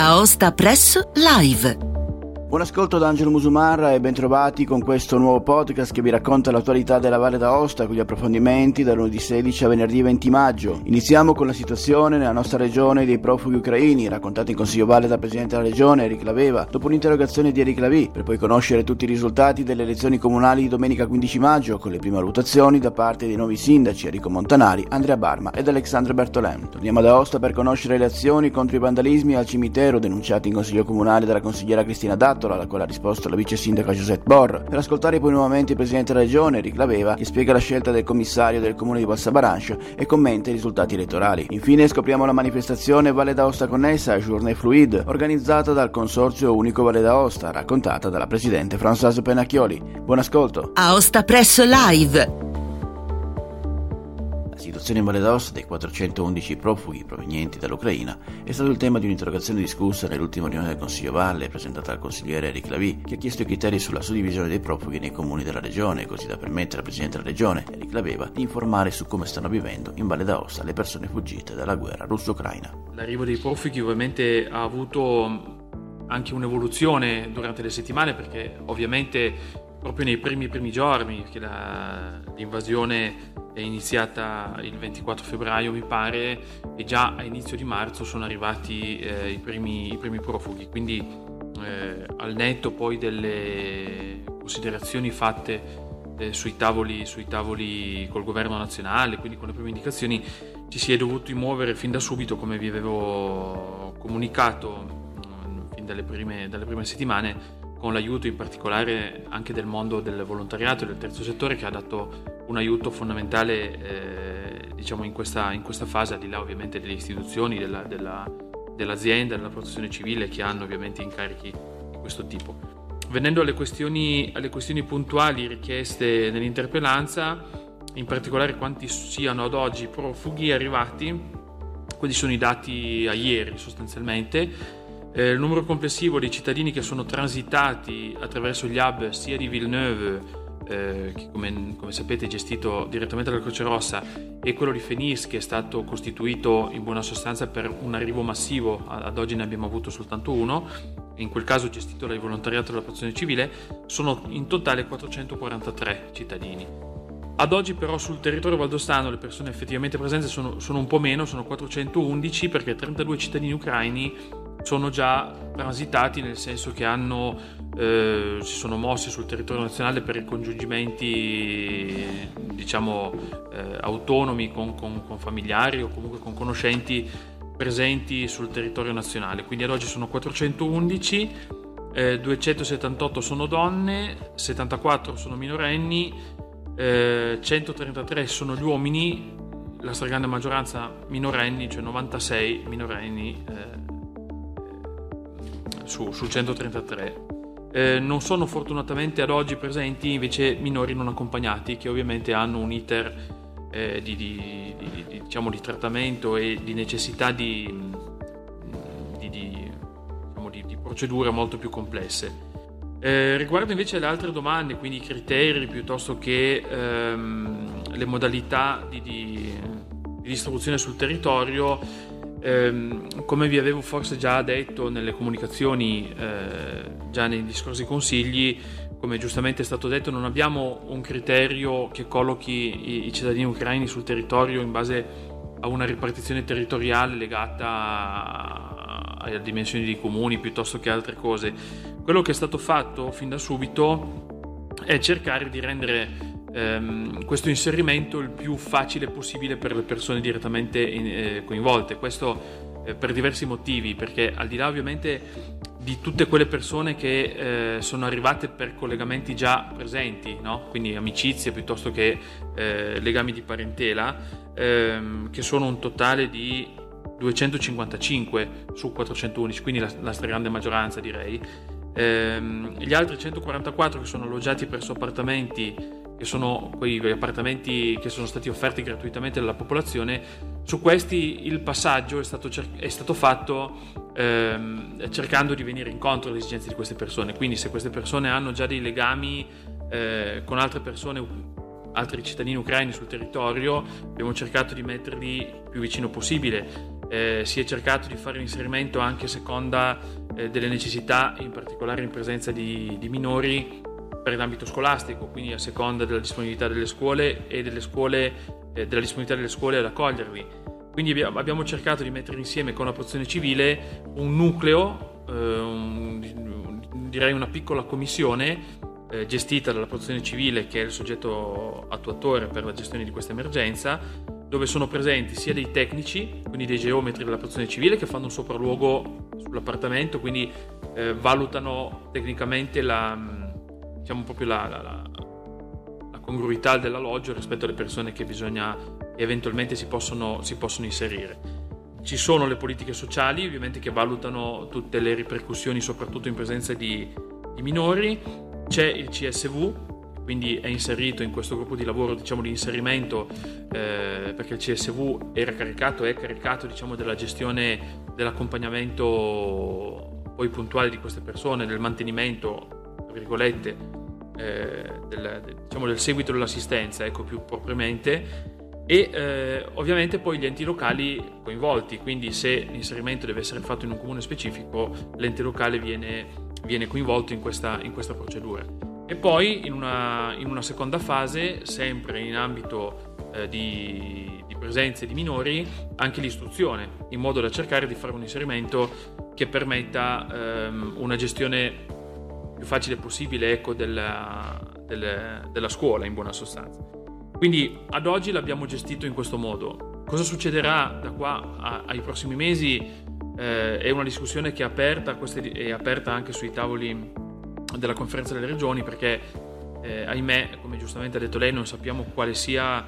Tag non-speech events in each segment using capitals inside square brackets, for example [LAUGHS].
Aosta Press Live. Buon ascolto da Angelo Musumarra e bentrovati con questo nuovo podcast che vi racconta l'attualità della Valle d'Aosta con gli approfondimenti da lunedì 16 a venerdì 20 maggio. Iniziamo con la situazione nella nostra regione dei profughi ucraini, raccontata in Consiglio Valle dal Presidente della Regione Eric Laveva, dopo un'interrogazione di Eric Lavì, per poi conoscere tutti i risultati delle elezioni comunali di domenica 15 maggio con le prime valutazioni da parte dei nuovi sindaci Enrico Montanari, Andrea Barma ed Alexandre Bertolem. Torniamo ad Aosta per conoscere le azioni contro i vandalismi al cimitero denunciati in Consiglio Comunale dalla consigliera Cristina Dato Scatola, alla quale ha risposto la vice sindaca Giuseppe Borra, per ascoltare poi nuovamente il presidente della regione, Eric Laveva, che spiega la scelta del commissario del comune di Balsa Barancio e commenta i risultati elettorali. Infine scopriamo la manifestazione Valle d'Aosta Connessa, Journée Fluide, organizzata dal Consorzio Unico Valle d'Aosta, raccontata dalla presidente Françoise Penacchioli. Buon ascolto. Aosta Press Live situazione in Valle d'Aosta dei 411 profughi provenienti dall'Ucraina è stato il tema di un'interrogazione discussa nell'ultima riunione del Consiglio Valle presentata dal consigliere Eric Lavì, che ha chiesto i criteri sulla suddivisione dei profughi nei comuni della regione, così da permettere al Presidente della regione, Eric Laveva, di informare su come stanno vivendo in Valle d'Aosta le persone fuggite dalla guerra russo-ucraina. L'arrivo dei profughi ovviamente ha avuto anche un'evoluzione durante le settimane perché ovviamente proprio nei primi, primi giorni che la, l'invasione è iniziata il 24 febbraio mi pare e già a inizio di marzo sono arrivati eh, i, primi, i, primi, profughi. Quindi eh, al netto poi delle considerazioni fatte eh, sui, tavoli, sui tavoli col governo nazionale quindi con le prime indicazioni ci si è dovuti muovere fin da subito come vi avevo comunicato mm, fin dalle prime, dalle prime settimane con l'aiuto in particolare anche del mondo del volontariato e del terzo settore che ha dato un aiuto fondamentale eh, diciamo in questa, in questa, fase, al di là ovviamente delle istituzioni, della, della, dell'azienda, della protezione civile che hanno ovviamente incarichi di questo tipo. Venendo alle questioni, alle questioni puntuali richieste nell'interpellanza, in particolare quanti siano ad oggi profughi arrivati, quelli sono i dati a ieri sostanzialmente, eh, il numero complessivo dei cittadini che sono transitati attraverso gli hub sia di Villeneuve, eh, che come, come, sapete è gestito direttamente dalla Croce Rossa, e quello di Fenis, che è stato costituito in buona sostanza per un arrivo massivo, ad oggi ne abbiamo avuto soltanto uno, in quel caso gestito dal volontariato della protezione civile, sono in totale 443 cittadini. Ad oggi però sul territorio valdostano le persone effettivamente presenti sono, sono un po' meno, sono 411 perché 32 cittadini ucraini sono già transitati nel senso che hanno, eh, si sono mossi sul territorio nazionale per ricongiungimenti diciamo eh, autonomi con, con, con familiari o comunque con conoscenti presenti sul territorio nazionale. Quindi ad oggi sono 411, eh, 278 sono donne, 74 sono minorenni, eh, 133 sono gli uomini, la stragrande maggioranza minorenni, cioè 96 minorenni eh, su, su 133. Eh, non sono fortunatamente ad oggi presenti invece minori non accompagnati che ovviamente hanno un iter eh, di, di, di, diciamo, di, trattamento e di necessità di, diciamo, di procedure molto più complesse. Eh, riguardo invece le altre domande, quindi i criteri piuttosto che ehm, le modalità di distribuzione sul territorio, Ehm, come vi avevo forse già detto nelle comunicazioni, eh, già nei discorsi consigli, come giustamente è stato detto, non abbiamo un criterio che collochi i, i cittadini ucraini sul territorio in base a una ripartizione territoriale legata alle dimensioni dei comuni piuttosto che altre cose. Quello che è stato fatto fin da subito è cercare di rendere ehm, questo inserimento il più facile possibile per le persone direttamente in, eh, coinvolte. Questo eh, per diversi motivi, perché al di là ovviamente di tutte quelle persone che eh, sono arrivate per collegamenti già presenti, no? quindi amicizie piuttosto che eh, legami di parentela, ehm, che sono un totale di 255 su 411, quindi la, la stragrande maggioranza direi. Ehm, gli altri 144 che sono alloggiati presso appartamenti che sono quegli appartamenti che sono stati offerti gratuitamente alla popolazione, su questi il passaggio è stato, cer- è stato fatto ehm, cercando di venire incontro alle esigenze di queste persone. Quindi se queste persone hanno già dei legami eh, con altre persone, altri cittadini ucraini sul territorio, abbiamo cercato di metterli più vicino possibile. eh, si è cercato di fare l'inserimento anche a seconda eh, delle necessità, in particolare in presenza di, di, minori per l'ambito scolastico, quindi a seconda della disponibilità delle scuole e delle scuole, eh, della disponibilità delle scuole ad accoglierli. Quindi abbiamo cercato di mettere insieme con la protezione civile un nucleo, eh, un, direi una piccola commissione eh, gestita dalla protezione civile che è il soggetto attuatore per la gestione di questa emergenza dove sono presenti sia dei tecnici, quindi dei geometri della protezione civile che fanno un sopralluogo sull'appartamento, quindi eh, valutano tecnicamente la, diciamo proprio la, la, la, congruità dell'alloggio rispetto alle persone che bisogna eventualmente si possono, si possono inserire. Ci sono le politiche sociali ovviamente che valutano tutte le ripercussioni soprattutto in presenza di, di minori, c'è il CSV quindi è inserito in questo gruppo di lavoro diciamo, di inserimento eh, perché il CSV era caricato, è caricato diciamo, della gestione dell'accompagnamento poi puntuale di queste persone, del mantenimento, tra virgolette, eh, del, diciamo, del, seguito dell'assistenza, ecco più propriamente, e eh, ovviamente poi gli enti locali coinvolti, quindi se l'inserimento deve essere fatto in un comune specifico, l'ente locale viene, viene coinvolto in questa, in questa procedura. E poi in una, in una seconda fase, sempre in ambito eh, di, di presenze di minori, anche l'istruzione, in modo da cercare di fare un inserimento che permetta ehm, una gestione più facile possibile ecco, della, della, della scuola, in buona sostanza. Quindi ad oggi l'abbiamo gestito in questo modo. Cosa succederà da qua a, ai prossimi mesi? Eh, è una discussione che è aperta, è aperta anche sui tavoli della conferenza delle regioni perché eh, ahimè, come giustamente ha detto lei, non sappiamo quale sia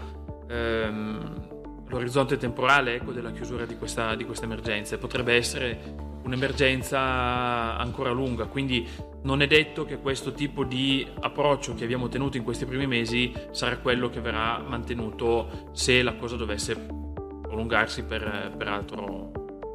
ehm, l'orizzonte temporale ecco, della chiusura di questa, di questa emergenza. Potrebbe essere un'emergenza ancora lunga, quindi non è detto che questo tipo di approccio che abbiamo tenuto in questi primi mesi sarà quello che verrà mantenuto se la cosa dovesse prolungarsi per, per, altro,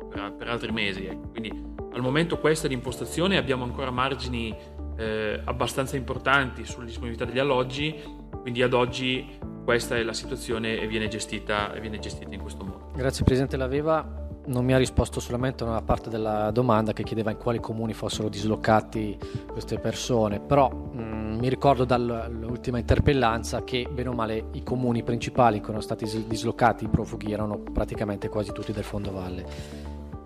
per, per altri mesi. Ecco. Quindi al momento questa è l'impostazione, abbiamo ancora margini eh, abbastanza importanti sulla disponibilità degli alloggi, quindi ad oggi questa è la situazione e viene gestita, e viene gestita in questo modo. Grazie Presidente Laveva. Non mi ha risposto solamente a una parte della domanda che chiedeva in quali comuni fossero dislocati queste persone, però mh, mm, mi ricordo dall'ultima interpellanza che bene o male i comuni principali che erano stati dislocati i profughi erano praticamente quasi tutti del Fondo Valle.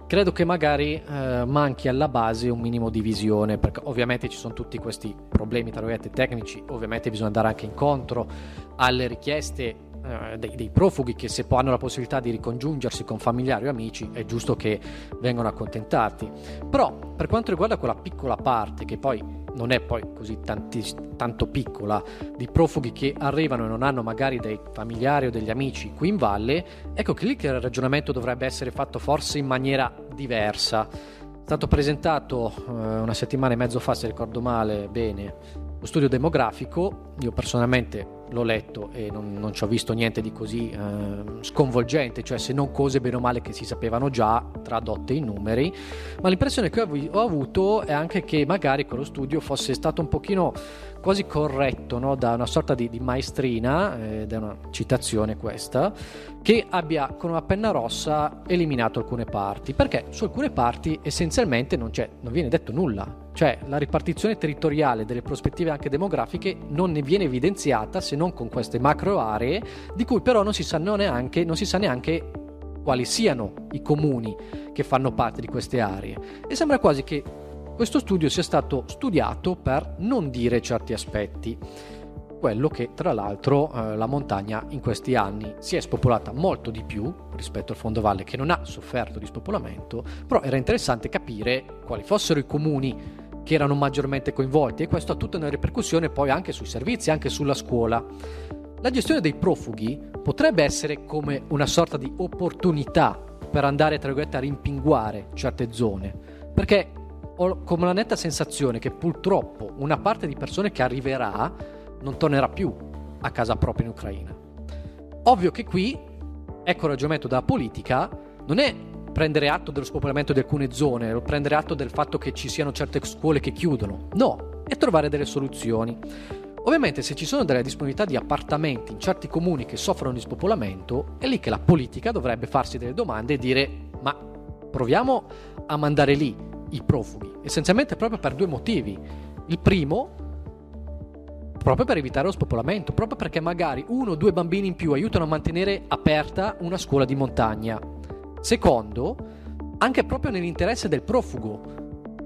Credo che magari eh, manchi alla base un minimo di visione, perché ovviamente ci sono tutti questi problemi, tra tecnici, ovviamente bisogna andare anche incontro alle richieste eh, dei, dei, profughi che se hanno la possibilità di ricongiungersi con familiari o amici è giusto che vengano accontentati. Però per quanto riguarda quella piccola parte che poi non è poi così tanti, tanto piccola, di profughi che arrivano e non hanno magari dei familiari o degli amici qui in valle, ecco che lì che il ragionamento dovrebbe essere fatto forse in maniera diversa. È stato presentato eh, una settimana e mezzo fa, se ricordo male, bene, lo studio demografico, io personalmente l'ho letto e non, non ci ho visto niente di così eh, sconvolgente, cioè se non cose bene o male che si sapevano già tradotte in numeri, ma l'impressione che ho, avuto è anche che magari quello studio fosse stato un pochino quasi corretto no? da una sorta di, di maestrina, ed è una citazione questa, che abbia con una penna rossa eliminato alcune parti, perché su alcune parti essenzialmente non, non viene detto nulla, cioè la ripartizione territoriale delle prospettive anche demografiche non ne viene evidenziata se non con queste macro aree, di cui però non si sa neanche, non si sa neanche quali siano i comuni che fanno parte di queste aree. E sembra quasi che questo studio sia stato studiato per non dire certi aspetti. Quello che tra l'altro eh, la montagna in questi anni si è spopolata molto di più rispetto al fondovalle che non ha sofferto di spopolamento, però era interessante capire quali fossero i comuni che erano maggiormente coinvolti e questo ha tutta una ripercussione poi anche sui servizi, anche sulla scuola. La gestione dei profughi potrebbe essere come una sorta di opportunità per andare tra a rimpinguare certe zone, perché ho come la netta sensazione che purtroppo una parte di persone che arriverà non tornerà più a casa propria in Ucraina. Ovvio che qui, ecco il ragionamento della politica, non è prendere atto dello spopolamento di alcune zone, prendere atto del fatto che ci siano certe scuole che chiudono, no, è trovare delle soluzioni. Ovviamente se ci sono delle disponibilità di appartamenti in certi comuni che soffrono di spopolamento, è lì che la politica dovrebbe farsi delle domande e dire ma proviamo a mandare lì i profughi, essenzialmente proprio per due motivi. Il primo, proprio per evitare lo spopolamento, proprio perché magari uno o due bambini in più aiutano a mantenere aperta una scuola di montagna. Secondo, anche proprio nell'interesse del profugo,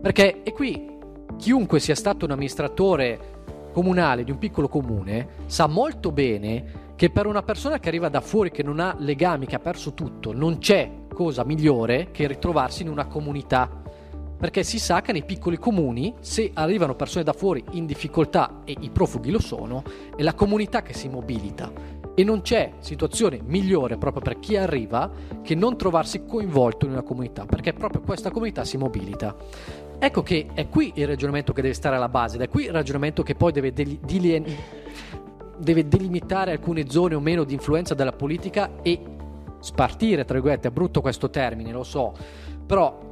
perché e qui chiunque sia stato un amministratore comunale di un piccolo comune sa molto bene che per una persona che arriva da fuori, che non ha legami, che ha perso tutto, non c'è cosa migliore che ritrovarsi in una comunità. Perché si sa che nei piccoli comuni, se arrivano persone da fuori in difficoltà e i profughi lo sono, è la comunità che si mobilita. E non c'è situazione migliore proprio per chi arriva che non trovarsi coinvolto in una comunità, perché proprio questa comunità si mobilita. Ecco che è qui il ragionamento che deve stare alla base, ed è qui il ragionamento che poi deve, deli- deve delimitare alcune zone o meno di influenza della politica e spartire, tra virgolette, è brutto questo termine, lo so, però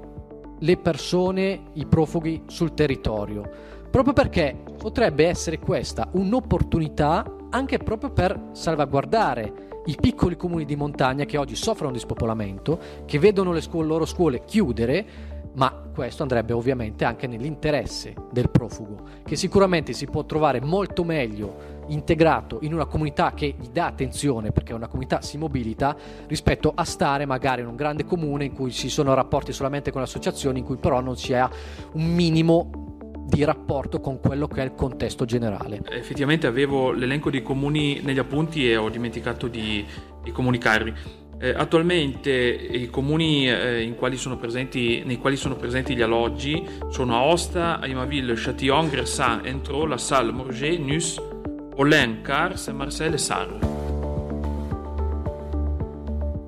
le persone, i profughi sul territorio, proprio perché potrebbe essere questa un'opportunità anche proprio per salvaguardare i piccoli comuni di montagna che oggi soffrono di spopolamento, che vedono le scuole, loro scuole chiudere, ma questo andrebbe ovviamente anche nell'interesse del profugo, che sicuramente si può trovare molto meglio integrato in una comunità che gli dà attenzione perché una comunità si mobilita rispetto a stare magari in un grande comune in cui ci sono rapporti solamente con associazioni in cui però non ha un minimo di rapporto con quello che è il contesto generale. Effettivamente avevo l'elenco dei comuni negli appunti e ho dimenticato di, di comunicarvi. Eh, attualmente i comuni eh, quali presenti, nei quali sono presenti gli alloggi sono Aosta, Aimaville, Châtillon, Gressin, Entraux, La Salle, Morges, Nus, Olin, Cars, Marseille e Sarre.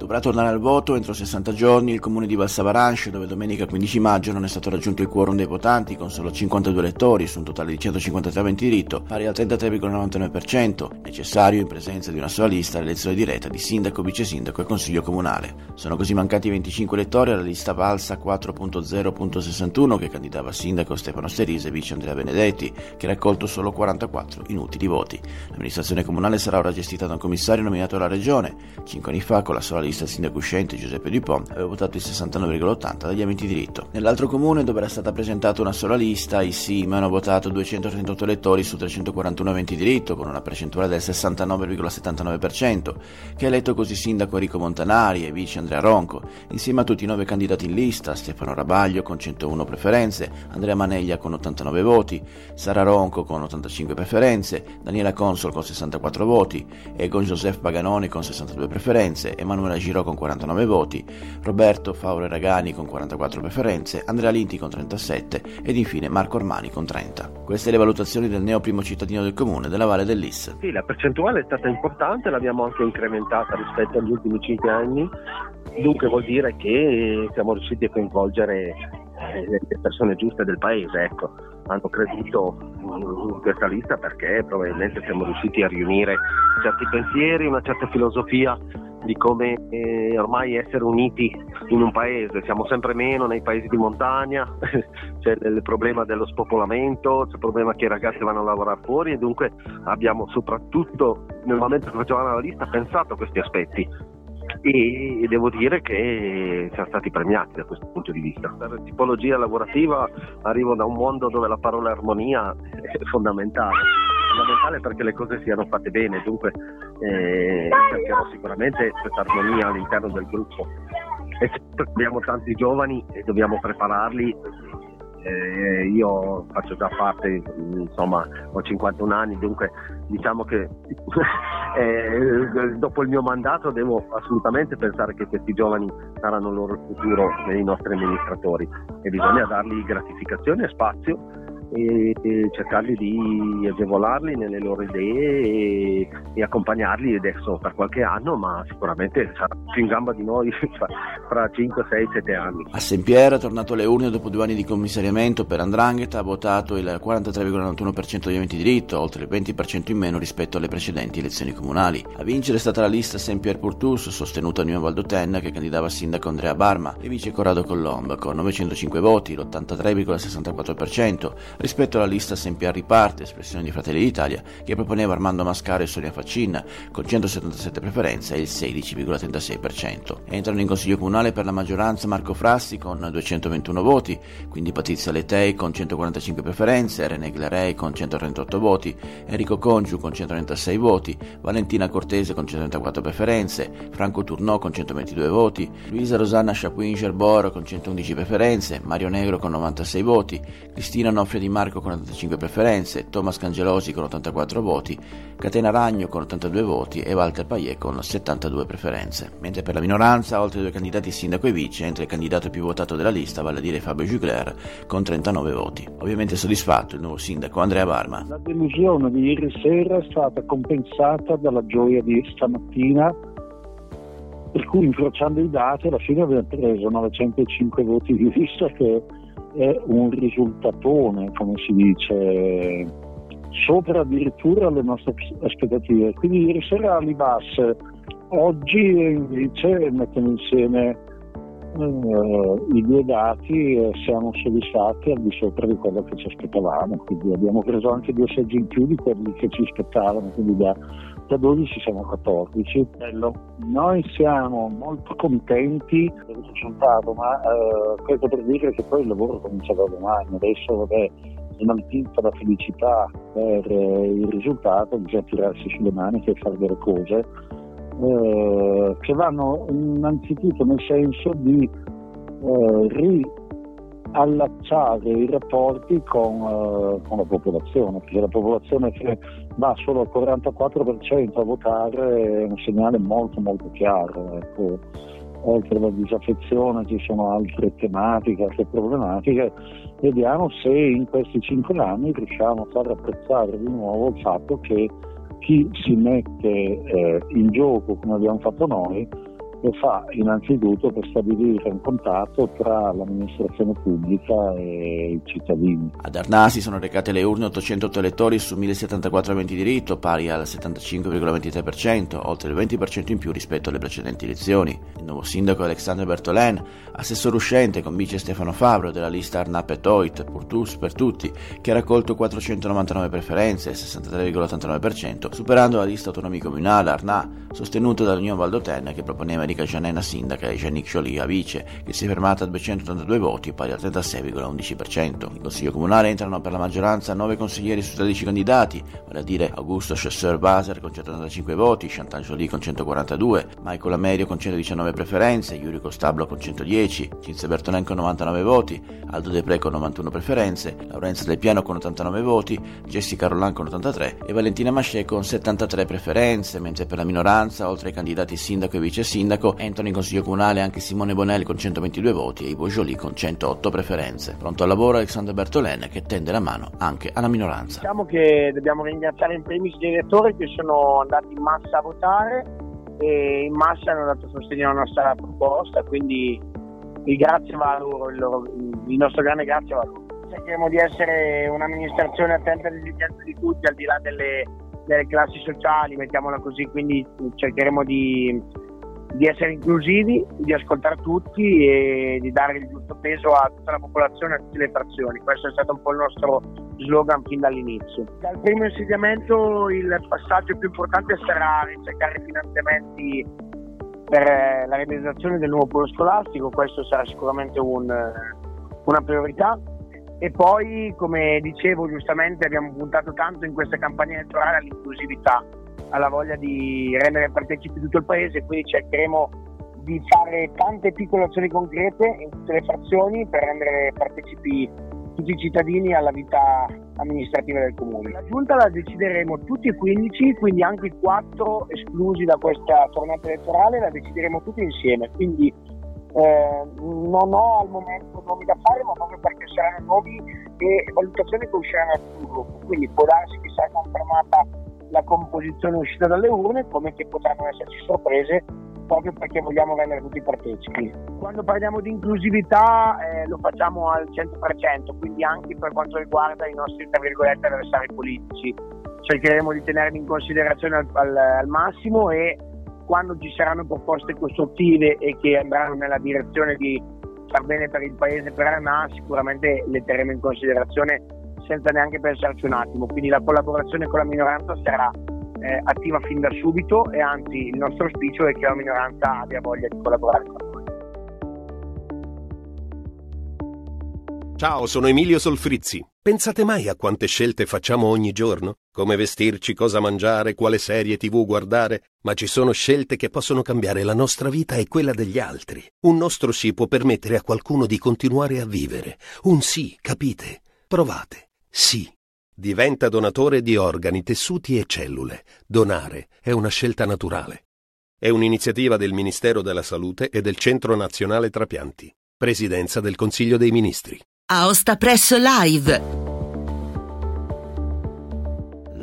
Dovrà tornare al voto entro 60 giorni il comune di Valsavaranche, dove domenica 15 maggio non è stato raggiunto il quorum dei votanti con solo 52 elettori su un totale di 153 aventi diritto, pari al 33,99%, necessario in presenza di una sola lista l'elezione diretta di sindaco, vice sindaco e consiglio comunale. Sono così mancati 25 elettori alla lista Valsa 4.0.61 che candidava sindaco Stefano Sterise e vice Andrea Benedetti, che ha raccolto solo 44 inutili voti. L'amministrazione comunale sarà ora gestita da un commissario nominato dalla regione. Cinque anni fa, con la sola lista lista il sindaco uscente Giuseppe Dupont aveva votato il 69,80 dagli aventi diritto. Nell'altro comune dove era stata presentata una sola lista, i SIM hanno votato 238 elettori su 341 aventi diritto con una percentuale del 69,79% che ha eletto così sindaco Enrico Montanari e vice Andrea Ronco, insieme a tutti i nove candidati in lista, Stefano Rabaglio con 101 preferenze, Andrea Maneglia con 89 voti, Sara Ronco con 85 preferenze, Daniela Consol con 64 voti, Egon Joseph Paganoni con 62 preferenze, Emanuela Giro con 49 voti, Roberto Faure Ragani con 44 preferenze, Andrea Linti con 37 ed infine Marco Ormani con 30. Queste le valutazioni del neo primo cittadino del comune della Valle dell'Is. Sì, la percentuale è stata importante, l'abbiamo anche incrementata rispetto agli ultimi 5 anni, dunque vuol dire che siamo riusciti a coinvolgere eh, le persone giuste del paese, ecco. Hanno creduto in questa lista perché probabilmente siamo riusciti a riunire certi pensieri, una certa filosofia di come eh, ormai essere uniti in un paese, siamo sempre meno nei paesi di montagna, [LAUGHS] c'è il problema dello spopolamento, c'è il problema che i ragazzi vanno a lavorare fuori e dunque abbiamo soprattutto nel momento che facevamo la lista pensato a questi aspetti e devo dire che siamo stati premiati da questo punto di vista. Per tipologia lavorativa arrivo da un mondo dove la parola armonia è fondamentale fondamentale perché le cose siano fatte bene, dunque eh, cercherò sicuramente questa armonia all'interno del gruppo. E abbiamo tanti giovani e dobbiamo prepararli. Eh, io faccio già parte, insomma, ho 51 anni, dunque diciamo che [LAUGHS] eh, dopo il mio mandato devo assolutamente pensare che questi giovani saranno il loro futuro nei nostri amministratori e bisogna dargli gratificazione e spazio e, e cercarli di agevolarli nelle loro idee e, e, accompagnarli adesso per qualche anno, ma sicuramente sarà più in gamba di noi [LAUGHS] fra 5, 6, 7 anni. A Saint-Pierre è tornato alle urne dopo due anni di commissariamento per Andrangheta, ha votato il 43,91% degli aventi diritto, oltre il 20% in meno rispetto alle precedenti elezioni comunali. A vincere è stata la lista Saint-Pierre Purtus, sostenuta da Nino Valdoten, che candidava sindaco Andrea Barma, e vice Corrado Colomba con 905 voti, l'83,64%, rispetto alla lista sempre a riparte, espressione di Fratelli d'Italia, che proponeva Armando Mascaro e Sonia Faccin con 177 preferenze e il 16,36%. Entrano in consiglio comunale per la maggioranza Marco Frassi con 221 voti, quindi Patrizia Letei con 145 preferenze, René Glarei con 138 voti, Enrico Congiu con 136 voti, Valentina Cortese con 134 preferenze, Franco Turnò con 122 voti, Luisa Rosanna Chapuin-Gerboro con 111 preferenze, Mario Negro con 96 voti, Cristina Noffia Di Marco con 85 preferenze, Thomas Cangelosi con 84 voti, Catena Ragno con 82 voti e Walter Paiet con 72 preferenze. Mentre per la minoranza, oltre ai due candidati sindaco e vice, entra il candidato più votato della lista, vale a dire Fabio Jugler, con 39 voti. Ovviamente soddisfatto il nuovo sindaco Andrea Barma. La delusione di ieri sera è stata compensata dalla gioia di stamattina per cui incrociando i dati alla fine abbiamo preso 905 voti di vista che è un risultatone, come si dice, sopra addirittura le nostre aspettative. Quindi ieri sera l'Ibas, oggi invece mettiamo insieme uh, i due dati e siamo soddisfatti al di sopra di quello che ci aspettavamo, quindi abbiamo preso anche due seggi in più di quelli che ci aspettavano, quindi da, da 12 siamo a 14. Bello. Noi siamo molto contenti del risultato, ma uh, questo per dire che poi il lavoro comincia da domani, adesso vabbè smaltita la felicità per eh, il risultato, bisogna tirarsi sulle maniche e fare delle cose eh, che vanno innanzitutto nel senso di eh, riallacciare i rapporti con, eh, con, la popolazione, perché la popolazione che va solo al 44% a votare è un segnale molto molto chiaro. Ecco. Oltre alla disaffezione ci sono altre tematiche, altre problematiche. Vediamo se in questi cinque anni riusciamo a far apprezzare di nuovo il fatto che chi si mette eh, in gioco come abbiamo fatto noi lo fa innanzitutto per stabilire un contatto tra l'amministrazione pubblica e i cittadini. Ad Arnasi sono recate le urne 808 elettori su 1074 aventi diritto, pari al 75,23%, oltre il 20% in più rispetto alle precedenti elezioni. Il nuovo sindaco Alexandre Bertolen, assessore uscente con vice Stefano Fabro della lista Arnap e Toit, Purtus per tutti, che ha raccolto 499 preferenze, il 63,89%, superando la lista autonomico comunale Arnà, sostenuta dall'Unione Valdotena che proponeva di Erika Gianena sindaca e Giannick Sciolia vice, che si è fermata a 282 voti, pari al 36,11%. In consiglio comunale entrano per la maggioranza 9 consiglieri su 13 candidati, vale a dire Augusto Chasseur Baser con 185 voti, Chantal Jolie con 142, Michael Amerio con 119 preferenze, Yuri Stablo con 110, Cinzia Bertolen con 99 voti, Aldo Depre con 91 preferenze, Laurenza Del Piano con 89 voti, Jessica Roland con 83 e Valentina Mascè con 73 preferenze, mentre per la minoranza, oltre ai candidati sindaco e vice sindaco, sindaco, entrano in consiglio comunale anche Simone Bonelli con 122 voti e Ivo Jolie con 108 preferenze. Pronto al lavoro Alexander Bertolen che tende la mano anche alla minoranza. Diciamo che dobbiamo ringraziare in primis gli elettori che sono andati in massa a votare e in massa hanno dato sostegno alla nostra proposta, quindi il grazie va a loro, il, loro, il nostro grande grazie va a loro. Cercheremo di essere un'amministrazione attenta alle esigenze di tutti, al di là delle, delle classi sociali, mettiamola così, quindi cercheremo di di essere inclusivi, di ascoltare tutti e di dare il giusto peso a tutta la popolazione, a tutte le frazioni. Questo è stato un po' il nostro slogan fin dall'inizio. Dal primo insediamento il passaggio più importante sarà ricercare finanziamenti per la realizzazione del nuovo polo scolastico, questo sarà sicuramente un, una priorità. E poi, come dicevo giustamente, abbiamo puntato tanto in questa campagna elettorale all'inclusività ha la voglia di rendere partecipi tutto il paese, quindi cercheremo di fare tante piccole azioni concrete in tutte le frazioni per rendere partecipi tutti i cittadini alla vita amministrativa del comune. La giunta la decideremo tutti e 15, quindi anche i quattro esclusi da questa tornata elettorale la decideremo tutti insieme. Quindi eh, non ho al momento nomi da fare, ma proprio perché saranno nomi e valutazioni che usciranno dal gruppo. Quindi può darsi che sarà confermata la composizione uscita dalle urne, come che potranno esserci sorprese proprio perché vogliamo rendere tutti partecipi. Quando parliamo di inclusività eh, lo facciamo al 100%, quindi anche per quanto riguarda i nostri tra virgolette avversari politici. Cercheremo di tenerli in considerazione al, al, al massimo e quando ci saranno proposte costruttive e che andranno nella direzione di far bene per il paese per Arna, sicuramente le terremo in considerazione senza neanche pensarci un attimo, quindi la collaborazione con la minoranza sarà eh, attiva fin da subito e anzi il nostro auspicio è che la minoranza abbia voglia di collaborare con noi. Ciao, sono Emilio Solfrizzi. Pensate mai a quante scelte facciamo ogni giorno? Come vestirci, cosa mangiare, quale serie tv guardare? Ma ci sono scelte che possono cambiare la nostra vita e quella degli altri. Un nostro sì può permettere a qualcuno di continuare a vivere. Un sì, capite? Provate. Sì. Diventa donatore di organi, tessuti e cellule. Donare è una scelta naturale. È un'iniziativa del Ministero della Salute e del Centro Nazionale Trapianti. Presidenza del Consiglio dei Ministri. Aosta Press Live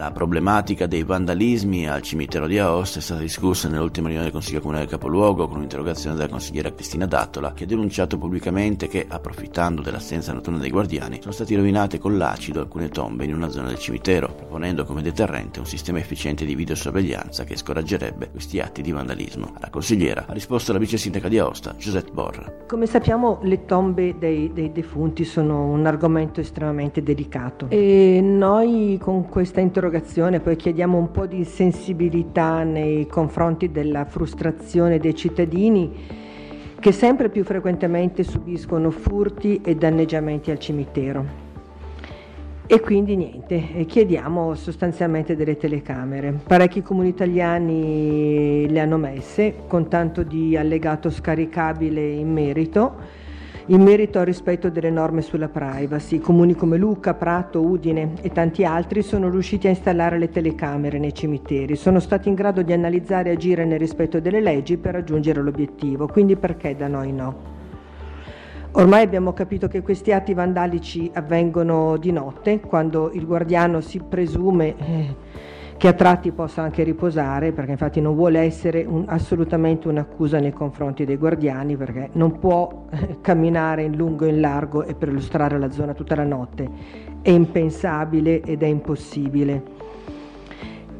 La problematica dei vandalismi al cimitero di Aosta è stata discussa nell'ultima riunione del Consiglio Comunale del Capoluogo con un'interrogazione della consigliera Cristina Dattola che ha denunciato pubblicamente che, approfittando dell'assenza notturna dei guardiani, sono state rovinate con l'acido alcune tombe in una zona del cimitero, proponendo come deterrente un sistema efficiente di videosorveglianza che scoraggerebbe questi atti di vandalismo. La consigliera ha risposto la vice sindaca di Aosta, Giuseppe Borra. Come sappiamo le tombe dei, dei defunti sono un argomento estremamente delicato e noi con questa interrogazione interrogazione, poi chiediamo un po' di sensibilità nei confronti della frustrazione dei cittadini che sempre più frequentemente subiscono furti e danneggiamenti al cimitero. E quindi niente, chiediamo sostanzialmente delle telecamere. Parecchi comuni italiani le hanno messe con tanto di allegato scaricabile in merito in merito al rispetto delle norme sulla privacy. Comuni come Lucca, Prato, Udine e tanti altri sono riusciti a installare le telecamere nei cimiteri, sono stati in grado di analizzare e agire nel rispetto delle leggi per raggiungere l'obiettivo, quindi perché da noi no? Ormai abbiamo capito che questi atti vandalici avvengono di notte, quando il guardiano si presume eh, che a tratti possa anche riposare, perché infatti non vuole essere un, assolutamente un'accusa nei confronti dei guardiani, perché non può eh, camminare in lungo e in largo e perlustrare la zona tutta la notte. È impensabile ed è impossibile.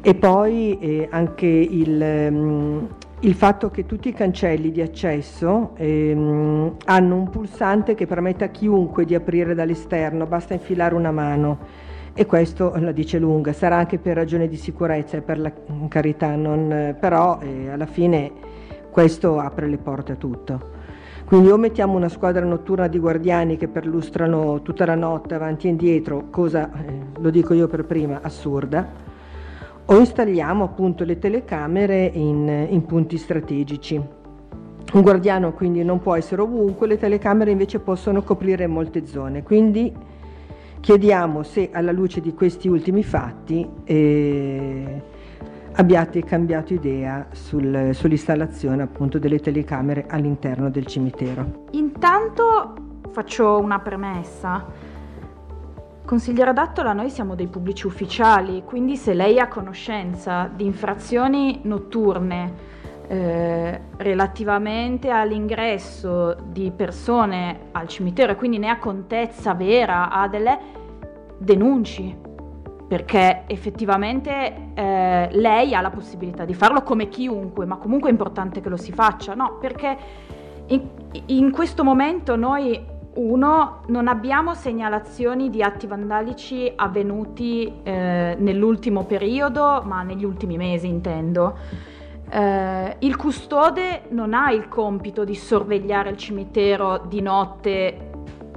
E poi eh, anche il, um, il, fatto che tutti i cancelli di accesso ehm, hanno un pulsante che permette a chiunque di aprire dall'esterno, basta infilare una mano e questo la dice lunga, sarà anche per ragioni di sicurezza e per la carità, non, però eh, alla fine questo apre le porte a tutto. Quindi o mettiamo una squadra notturna di guardiani che perlustrano tutta la notte avanti e indietro, cosa, eh, lo dico io per prima, assurda, o installiamo appunto le telecamere in, in punti strategici. Un guardiano quindi non può essere ovunque, le telecamere invece possono coprire molte zone, quindi Chiediamo se alla luce di questi ultimi fatti eh, abbiate cambiato idea sul, sull'installazione appunto delle telecamere all'interno del cimitero. Intanto faccio una premessa. Consigliera Dattola, noi siamo dei pubblici ufficiali, quindi se lei ha conoscenza di infrazioni notturne eh, relativamente all'ingresso di persone al cimitero e quindi ne ha contezza vera, ha delle denunci, perché effettivamente eh, lei ha la possibilità di farlo come chiunque, ma comunque è importante che lo si faccia, no? Perché in, in questo momento noi uno, non abbiamo segnalazioni di atti vandalici avvenuti eh, nell'ultimo periodo, ma negli ultimi mesi intendo. Eh, il custode non ha il compito di sorvegliare il cimitero di notte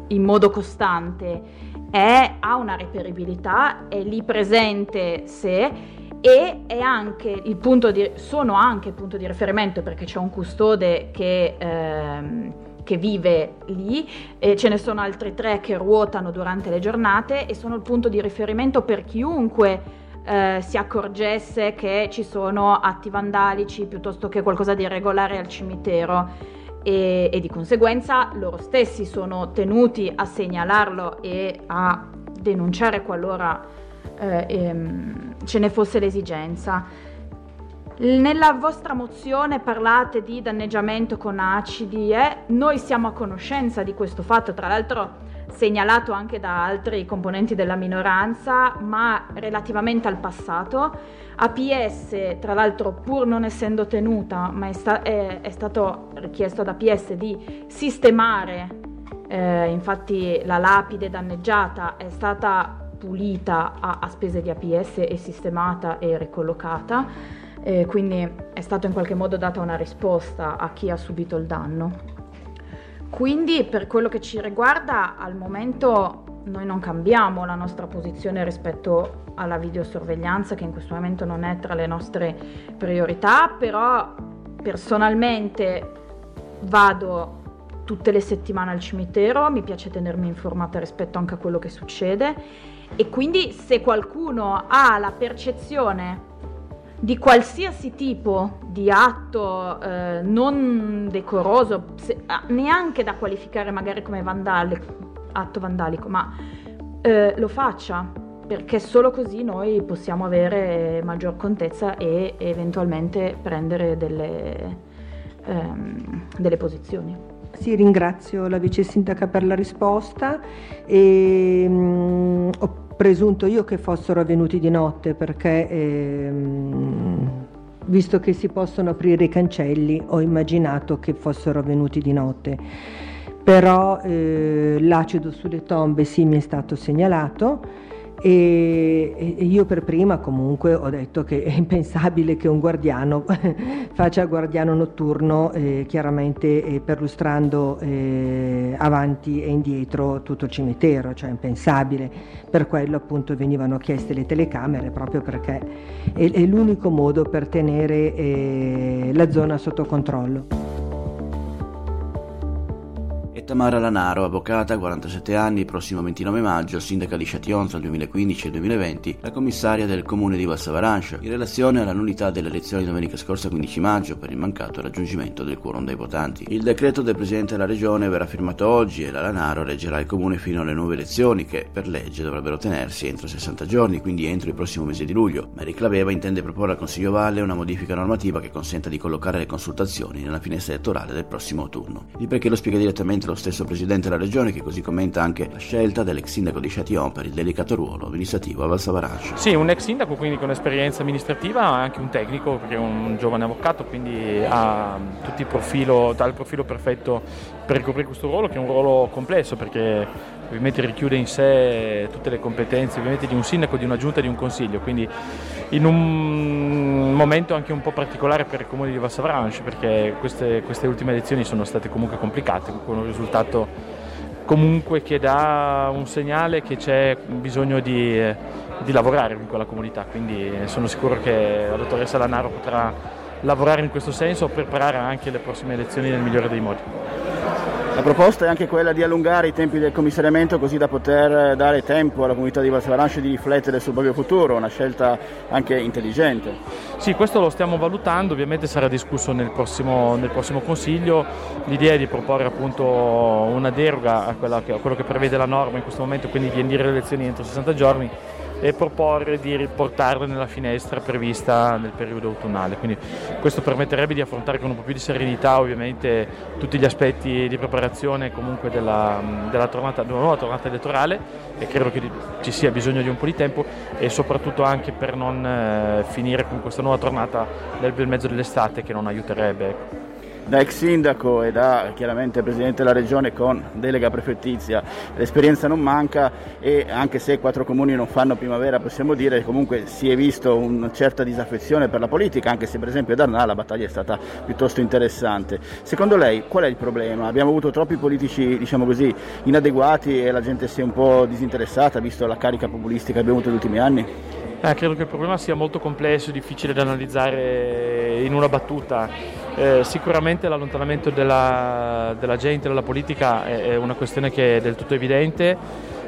in modo costante, è, ha una reperibilità, è lì presente se e è anche il punto di, sono anche il punto di riferimento perché c'è un custode che, ehm, che vive lì, e ce ne sono altri tre che ruotano durante le giornate e sono il punto di riferimento per chiunque eh, si accorgesse che ci sono atti vandalici piuttosto che qualcosa di irregolare al cimitero e, e di conseguenza loro stessi sono tenuti a segnalarlo e a denunciare qualora eh, ehm, ce ne fosse l'esigenza. Nella vostra mozione parlate di danneggiamento con acidi e eh? noi siamo a conoscenza di questo fatto, tra l'altro segnalato anche da altri componenti della minoranza, ma relativamente al passato. APS, tra l'altro, pur non essendo tenuta, ma è, sta- è, è stato richiesto ad APS di sistemare, eh, infatti la lapide danneggiata è stata pulita a, a spese di APS e sistemata e ricollocata, eh, quindi è stata in qualche modo data una risposta a chi ha subito il danno. Quindi per quello che ci riguarda al momento noi non cambiamo la nostra posizione rispetto alla videosorveglianza che in questo momento non è tra le nostre priorità, però personalmente vado tutte le settimane al cimitero, mi piace tenermi informata rispetto anche a quello che succede. E quindi se qualcuno ha la percezione di qualsiasi tipo di atto eh, non decoroso, se, ah, neanche da qualificare magari come vandale, atto vandalico, ma eh, lo faccia perché solo così noi possiamo avere maggior contezza e eventualmente prendere delle, ehm, delle posizioni. Sì, ringrazio la vice sindaca per la risposta e mh, mm, presunto io che fossero avvenuti di notte perché ehm, visto che si possono aprire i cancelli ho immaginato che fossero avvenuti di notte. Però eh, l'acido sulle tombe sì mi è stato segnalato e, e, io per prima comunque ho detto che è impensabile che un guardiano [LAUGHS] faccia guardiano notturno eh, chiaramente eh, perlustrando eh, avanti e indietro tutto il cimitero, cioè impensabile. Per quello appunto venivano chieste le telecamere proprio perché è, è l'unico modo per tenere eh, la zona sotto controllo. Tamara Lanaro, avvocata, 47 anni, prossimo 29 maggio, sindaca di Châtillon tra il 2015 e il 2020, la commissaria del comune di Valsavaranche, in relazione alla nullità delle elezioni domenica scorsa 15 maggio per il mancato raggiungimento del quorum dei votanti. Il decreto del Presidente della Regione verrà firmato oggi e la Lanaro reggerà il comune fino alle nuove elezioni che, per legge, dovrebbero tenersi entro 60 giorni, quindi entro il prossimo mese di luglio. Mary Claveva intende proporre al Consiglio Valle una modifica normativa che consenta di collocare le consultazioni nella finestra elettorale del prossimo autunno. Il perché lo spiega direttamente lo stesso Presidente della Regione che così commenta anche la scelta dell'ex sindaco di Châtillon per il delicato ruolo amministrativo a Valsavaranche. Sì, un ex sindaco quindi con esperienza amministrativa, anche un tecnico perché è un giovane avvocato, quindi ha tutto il profilo, dà il profilo perfetto per ricoprire questo ruolo che è un ruolo complesso perché ovviamente richiude in sé tutte le competenze ovviamente di un sindaco, di una giunta di un consiglio, quindi in un momento anche un po' particolare per il comune di Vassavranche perché queste, queste ultime elezioni sono state comunque complicate con un risultato comunque che dà un segnale che c'è bisogno di, di lavorare in quella comunità, quindi sono sicuro che la dottoressa Lanaro potrà lavorare in questo senso per preparare anche le prossime elezioni nel migliore dei modi. La proposta è anche quella di allungare i tempi del commissariamento così da poter dare tempo alla comunità di Valsavaranche di riflettere sul proprio futuro, una scelta anche intelligente. Sì, questo lo stiamo valutando, ovviamente sarà discusso nel prossimo, nel prossimo Consiglio. L'idea è di proporre appunto una deroga a, che, a quello che prevede la norma in questo momento, quindi di indire le elezioni entro 60 giorni e proporre di riportarle nella finestra prevista nel periodo autunnale. Quindi questo permetterebbe di affrontare con un po' più di serenità ovviamente tutti gli aspetti di preparazione comunque della, della, tornata, della nuova tornata elettorale e credo che ci sia bisogno di un po' di tempo e soprattutto anche per non eh, finire con questa nuova tornata nel bel mezzo dell'estate che non aiuterebbe. Da ex sindaco e da chiaramente presidente della regione con delega prefettizia l'esperienza non manca e anche se quattro comuni non fanno primavera possiamo dire che comunque si è visto una certa disaffezione per la politica anche se per esempio ad Arnà la battaglia è stata piuttosto interessante secondo lei qual è il problema? abbiamo avuto troppi politici diciamo così inadeguati e la gente si è un po' disinteressata visto la carica populistica che abbiamo avuto negli ultimi anni? Eh, credo che il problema sia molto complesso e difficile da analizzare in una battuta. Eh, sicuramente l'allontanamento della, della, gente dalla politica è, è, una questione che è del tutto evidente.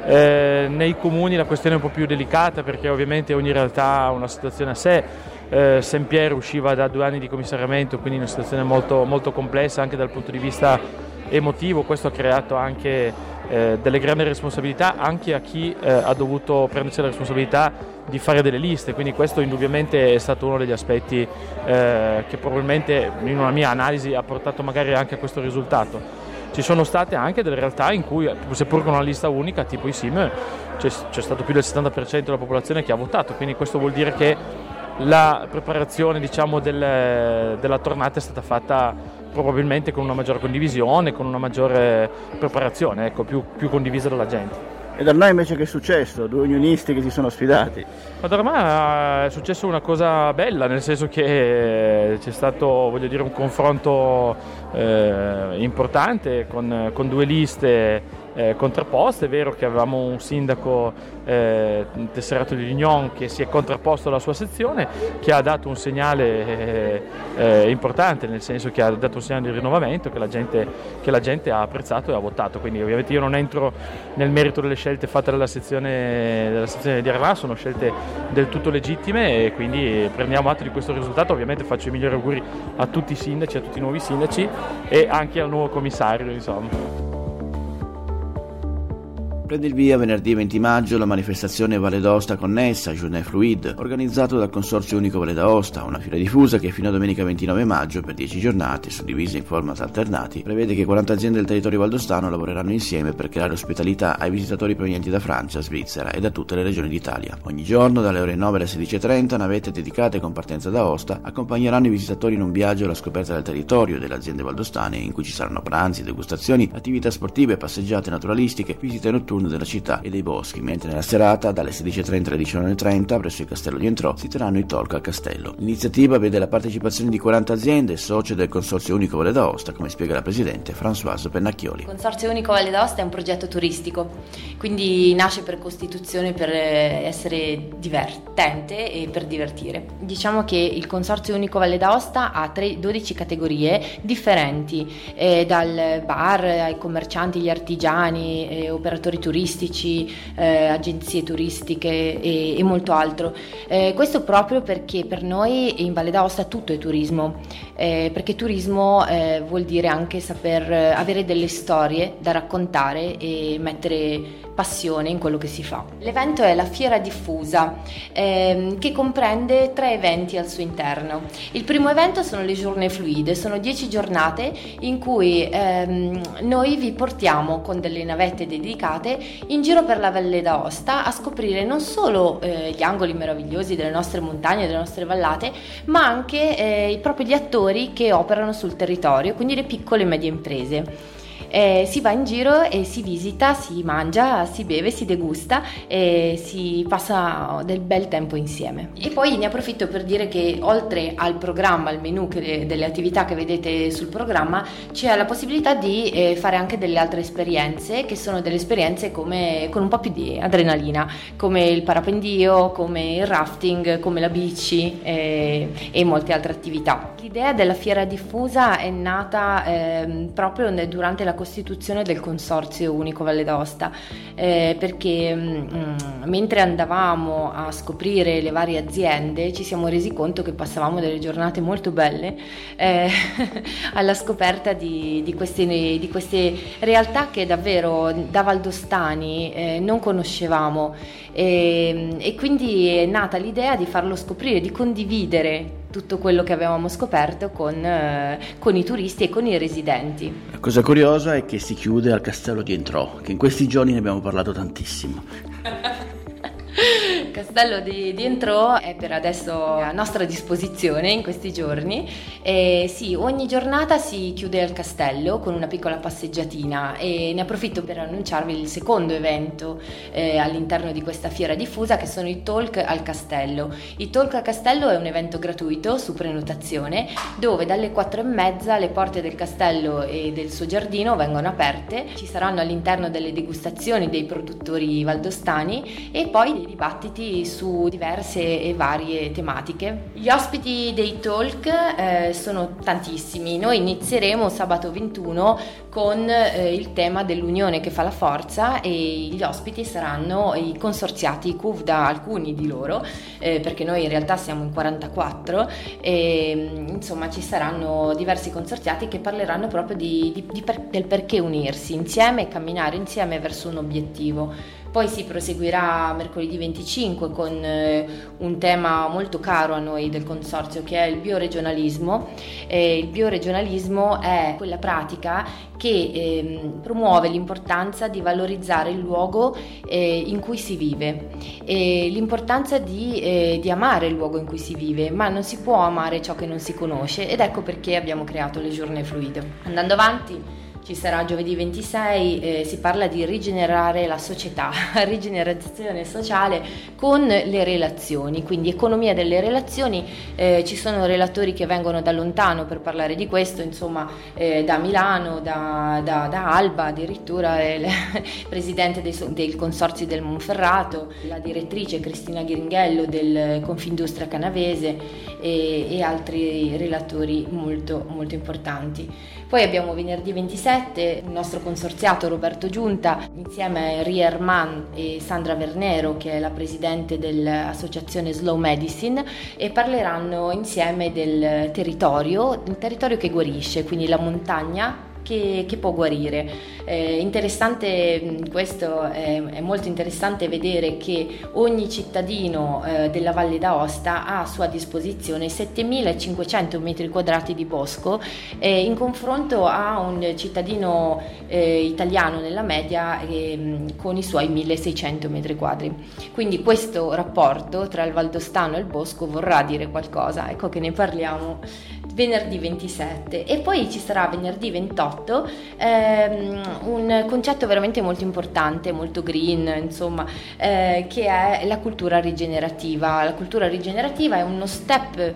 Eh, nei comuni la questione è un po' più delicata perché ovviamente ogni realtà ha una situazione a sé. Eh, Saint-Pierre usciva da due anni di commissariamento, quindi una situazione molto, molto complessa anche dal punto di vista emotivo. Questo ha creato anche eh, delle grandi responsabilità anche a chi eh, ha dovuto prendersi la responsabilità di fare delle liste, quindi questo indubbiamente è stato uno degli aspetti eh, che probabilmente in una mia analisi ha portato magari anche a questo risultato. Ci sono state anche delle realtà in cui, seppur con una lista unica, tipo i SIM, c'è, c'è stato più del 70% della popolazione che ha votato, quindi questo vuol dire che la preparazione diciamo, del, della tornata è stata fatta probabilmente con una maggiore condivisione, con una maggiore preparazione, ecco, più, più condivisa dalla gente. E da noi invece che è successo? Due unionisti che si sono sfidati. Ma da Roma è successo una cosa bella, nel senso che c'è stato voglio dire, un confronto eh, importante con, con due liste eh, contrapposte. È vero che avevamo un sindaco eh, tesserato di Lignon che si è contrapposto alla sua sezione, che ha dato un segnale eh, eh, importante, nel senso che ha dato un segnale di rinnovamento che la, gente, che la gente ha apprezzato e ha votato. Quindi ovviamente io non entro nel merito delle scelte fatte dalla sezione, dalla sezione di Armà, sono scelte del tutto legittime e quindi prendiamo atto di questo risultato. Ovviamente faccio i migliori auguri a tutti i sindaci, a tutti i nuovi sindaci e anche al nuovo commissario. Insomma. Prende il via venerdì 20 maggio la manifestazione Valle d'Aosta connessa Journée Fluid, organizzato dal Consorzio Unico Valle d'Aosta, una fiera diffusa che fino a domenica 29 maggio, per 10 giornate, suddivise in format alternati, prevede che 40 aziende del territorio valdostano lavoreranno insieme per creare ospitalità ai visitatori provenienti da Francia, Svizzera e da tutte le regioni d'Italia. Ogni giorno, dalle ore 9 alle 16.30, navette dedicate con partenza da Aosta accompagneranno i visitatori in un viaggio alla scoperta del territorio delle aziende valdostane, in cui ci saranno pranzi, degustazioni, attività sportive, passeggiate naturalistiche, visite notturne della città e dei boschi, mentre nella serata dalle 16.30 alle 19.30 presso il castello di Entrò si terranno i talk al castello. L'iniziativa vede la partecipazione di 40 aziende socie del Consorzio Unico Valle d'Aosta, come spiega la presidente Françoise Pennacchioli. Il Consorzio Unico Valle d'Aosta è un progetto turistico, quindi nasce per costituzione per eh, essere divertente e per divertire. Diciamo che il Consorzio Unico Valle d'Aosta ha 3, 12 categorie differenti, eh, dal bar ai commercianti, gli artigiani, eh, operatori turistici turistici, eh, agenzie turistiche e, e molto altro. Eh, questo proprio perché per noi in Valle d'Aosta tutto è turismo, eh, perché turismo eh, vuol dire anche saper avere delle storie da raccontare e mettere passione in quello che si fa. L'evento è la Fiera Diffusa, ehm, che comprende tre eventi al suo interno. Il primo evento sono le giornate fluide, sono dieci giornate in cui ehm, noi vi portiamo con delle navette dedicate in giro per la Valle d'Aosta a scoprire non solo eh, gli angoli meravigliosi delle nostre montagne, delle nostre vallate, ma anche eh, proprio gli attori che operano sul territorio, quindi le piccole e medie imprese eh, si va in giro e si visita, si mangia, si beve, si degusta e si passa del bel tempo insieme. E poi ne approfitto per dire che oltre al programma, al menu che, delle attività che vedete sul programma, c'è la possibilità di eh, fare anche delle altre esperienze che sono delle esperienze come, con un po' più di adrenalina, come il parapendio, come il rafting, come la bici eh, e molte altre attività. L'idea della fiera diffusa è nata ehm, proprio durante la costituzione del Consorzio Unico Valle d'Aosta, eh, perché mh, mm, mentre andavamo a scoprire le varie aziende ci siamo resi conto che passavamo delle giornate molto belle eh, [LAUGHS] alla scoperta di, di, queste, di, queste, realtà che davvero da valdostani eh, non conoscevamo. E, e quindi è nata l'idea di farlo scoprire, di condividere tutto quello che avevamo scoperto con, eh, con, i turisti e con i residenti. La cosa curiosa è che si chiude al castello di Entrò, che in questi giorni ne abbiamo parlato tantissimo. [LAUGHS] Il castello di, di Entrò è per adesso a nostra disposizione in questi giorni. E sì, ogni giornata si chiude al castello con una piccola passeggiatina e ne approfitto per annunciarvi il secondo evento eh, all'interno di questa fiera diffusa che sono i talk al castello. I talk al castello è un evento gratuito su prenotazione dove dalle 4 e mezza le porte del castello e del suo giardino vengono aperte. Ci saranno all'interno delle degustazioni dei produttori valdostani e poi dei dibattiti su diverse e varie tematiche. Gli ospiti dei talk eh, sono tantissimi. Noi inizieremo sabato 21 con eh, il tema dell'unione che fa la forza e gli ospiti saranno i consorziati CUVDA, alcuni di loro, eh, perché noi in realtà siamo in 44 e insomma ci saranno diversi consorziati che parleranno proprio di, di, di per, del perché unirsi insieme e camminare insieme verso un obiettivo. Poi si proseguirà mercoledì 25 con eh, un tema molto caro a noi del consorzio che è il bioregionalismo. Eh, il bioregionalismo è quella pratica che eh, promuove l'importanza di valorizzare il luogo eh, in cui si vive l'importanza di, eh, di amare il luogo in cui si vive, ma non si può amare ciò che non si conosce ed ecco perché abbiamo creato le giornate fluide. Andando avanti ci sarà giovedì 26, eh, si parla di rigenerare la società, [LAUGHS] rigenerazione sociale con le relazioni, quindi economia delle relazioni, eh, ci sono relatori che vengono da lontano per parlare di questo, insomma eh, da Milano, da, da, da, Alba addirittura, il [LAUGHS] presidente dei, del consorzio del Monferrato, la direttrice Cristina Ghiringhello del Confindustria Canavese e, e altri relatori molto, molto importanti. Poi abbiamo venerdì 27 il nostro consorziato Roberto Giunta insieme a Ria Herman e Sandra Vernero che è la presidente dell'associazione Slow Medicine e parleranno insieme del territorio, il territorio che guarisce, quindi la montagna che, che può guarire. Eh, interessante questo, è, è, molto interessante vedere che ogni cittadino eh, della Valle d'Aosta ha a sua disposizione 7500 metri quadrati di bosco eh, in confronto a un cittadino eh, italiano nella media ehm, con i suoi 1600 metri quadri. Quindi questo rapporto tra il Valdostano e il bosco vorrà dire qualcosa, ecco che ne parliamo venerdì 27 e poi ci sarà venerdì 28 ehm, un concetto veramente molto importante, molto green, insomma, eh, che è la cultura rigenerativa. La cultura rigenerativa è uno step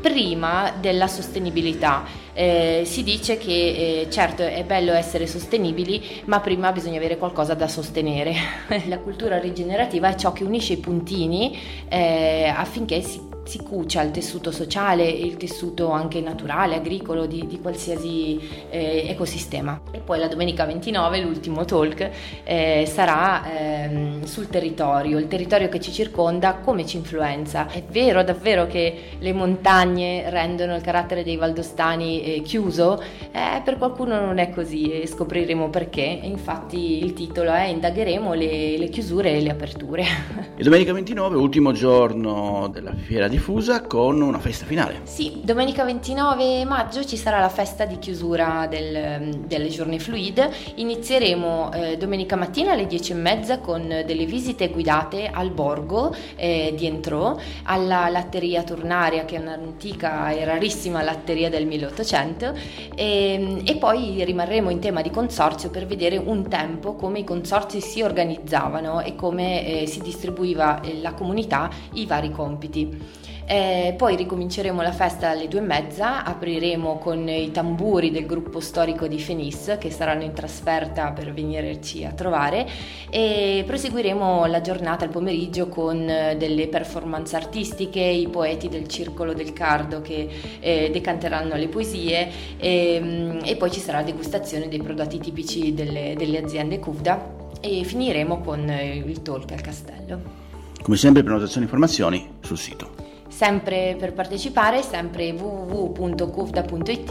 prima della sostenibilità. Eh, si dice che eh, certo è bello essere sostenibili, ma prima bisogna avere qualcosa da sostenere. [LAUGHS] la cultura rigenerativa è ciò che unisce i puntini eh, affinché si si cucia il tessuto sociale e il tessuto anche naturale, agricolo di, di qualsiasi eh, ecosistema. E poi la domenica 29, l'ultimo talk, eh, sarà ehm, sul territorio, il territorio che ci circonda, come ci influenza. È vero davvero che le montagne rendono il carattere dei valdostani eh, chiuso? Eh, per qualcuno non è così e scopriremo perché. Infatti il titolo è Indagheremo le, le chiusure e le aperture. [LAUGHS] E domenica 29, ultimo giorno della fiera di diffusa con una festa finale. Sì, domenica 29 maggio ci sarà la festa di chiusura del, delle giorni fluide. Inizieremo eh, domenica mattina alle 10.30 con delle visite guidate al borgo eh, di Entrò, alla latteria Turnaria che è un'antica e rarissima latteria del 1800 e, e poi rimarremo in tema di consorzio per vedere un tempo come i consorzi si organizzavano e come eh, si distribuiva eh, la comunità i vari compiti. Eh, poi ricominceremo la festa alle due e mezza, apriremo con i tamburi del gruppo storico di Fenis che saranno in trasferta per venirci a trovare e proseguiremo la giornata al pomeriggio con delle performance artistiche, i poeti del Circolo del Cardo che eh, decanteranno le poesie e, e, poi ci sarà la degustazione dei prodotti tipici delle, delle aziende Cuvda e finiremo con il talk al castello. Come sempre prenotazioni e informazioni sul sito. Sempre per partecipare, sempre www.cufda.it,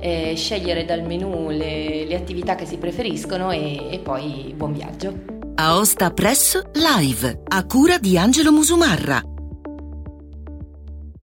eh, scegliere dal menu le, le, attività che si preferiscono e, e poi buon viaggio. Aosta Press Live, a cura di Angelo Musumarra